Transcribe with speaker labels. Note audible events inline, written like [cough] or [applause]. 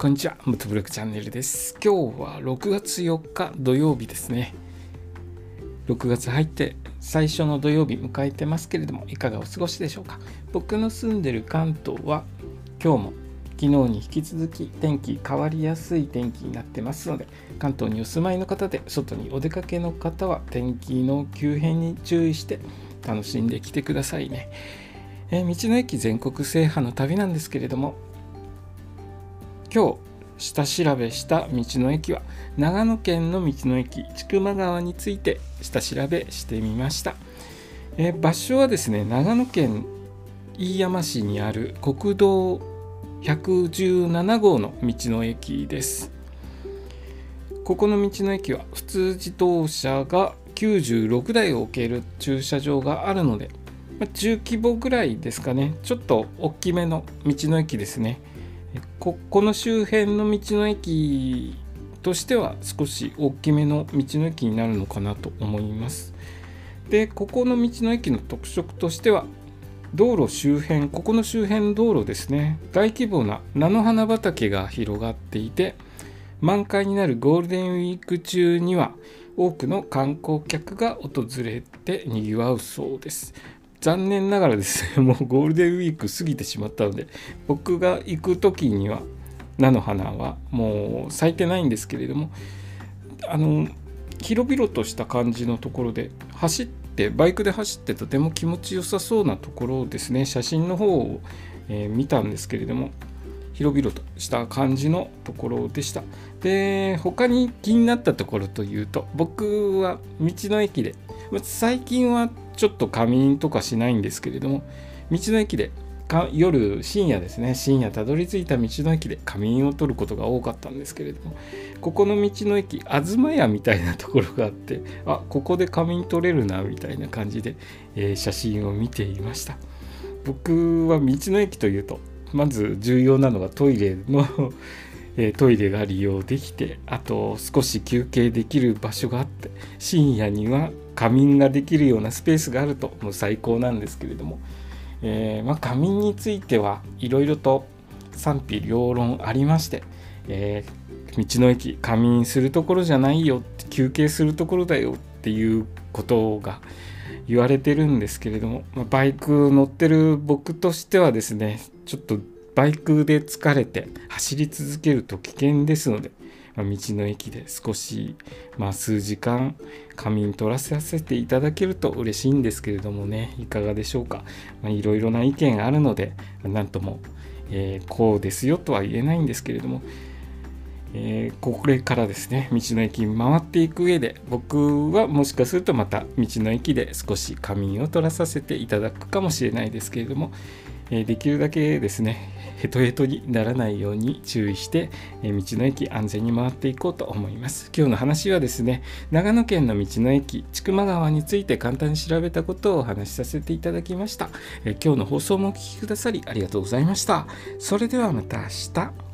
Speaker 1: こんにちは、ムトブログチャンネルです。今日は6月4日土曜日ですね。6月入って最初の土曜日迎えてますけれども、いかがお過ごしでしょうか？僕の住んでる関東は今日も昨日に引き続き天気変わりやすい天気になってますので、関東にお住まいの方で外にお出かけの方は天気の急変に注意して楽しんできてくださいね。え、道の駅全国制覇の旅なんですけれども、今日下調べした道の駅は長野県の道の駅千曲川について下調べしてみました、え場所はですね長野県飯山市にある国道117号の道の駅です。ここの道の駅は普通自動車が96台を置ける駐車場があるので、ま中規模ぐらいですかね。ちょっと大きめの道の駅ですね。ここの周辺の道の駅としては少し大きめの道の駅になるのかなと思います。でここの道の駅の特色としては道路周辺ここの周辺道路ですね。大規模な菜の花畑が広がっていて満開になるゴールデンウィーク中には多くの観光客が訪れてにぎわうそうです。残念ながらですね [laughs] もうゴールデンウィーク過ぎてしまったので僕が行く時には菜の花はもう咲いてないんですけれどもあの広々とした感じのところで走ってバイクで走ってとても気持ちよさそうなところですね写真の方を、えー、見たんですけれども広々とした感じのところでした。で他に気になったところというと僕は道の駅で最近はちょっと仮眠とかしないんですけれども道の駅で夜深夜ですね。深夜たどり着いた道の駅で仮眠を取ることが多かったんですけれどもここの道の駅東屋みたいなところがあってあここで仮眠取れるなみたいな感じで、えー、写真を見ていました。僕は道の駅というとまず重要なのがトイレの [laughs] トイレが利用できてあと少し休憩できる場所があって深夜には仮眠ができるようなスペースがあるともう最高なんですけれども、えー、まあ、仮眠についてはいろいろと賛否両論ありまして、えー、道の駅仮眠するところじゃないよ休憩するところだよっていうことが言われてるんですけれども、まあ、バイク乗ってる僕としてはですねちょっとバイクで疲れて走り続けると危険ですのでま道の駅で少し、まあ、数時間仮眠取らさせていただけると嬉しいんですけれどもねいかがでしょうか。いろいろな意見あるので何とも、えー、こうですよとは言えないんですけれどもえー、これからですね道の駅回っていく上で僕はもしかするとまた道の駅で少し仮眠を取らさせていただくかもしれないですけれども、えできるだけですねヘトヘトにならないように注意して、え道の駅安全に回っていこうと思います。今日の話はですね長野県の道の駅千曲川について簡単に調べたことをお話しさせていただきました、え今日の放送もお聴きくださりありがとうございました。それではまた明日。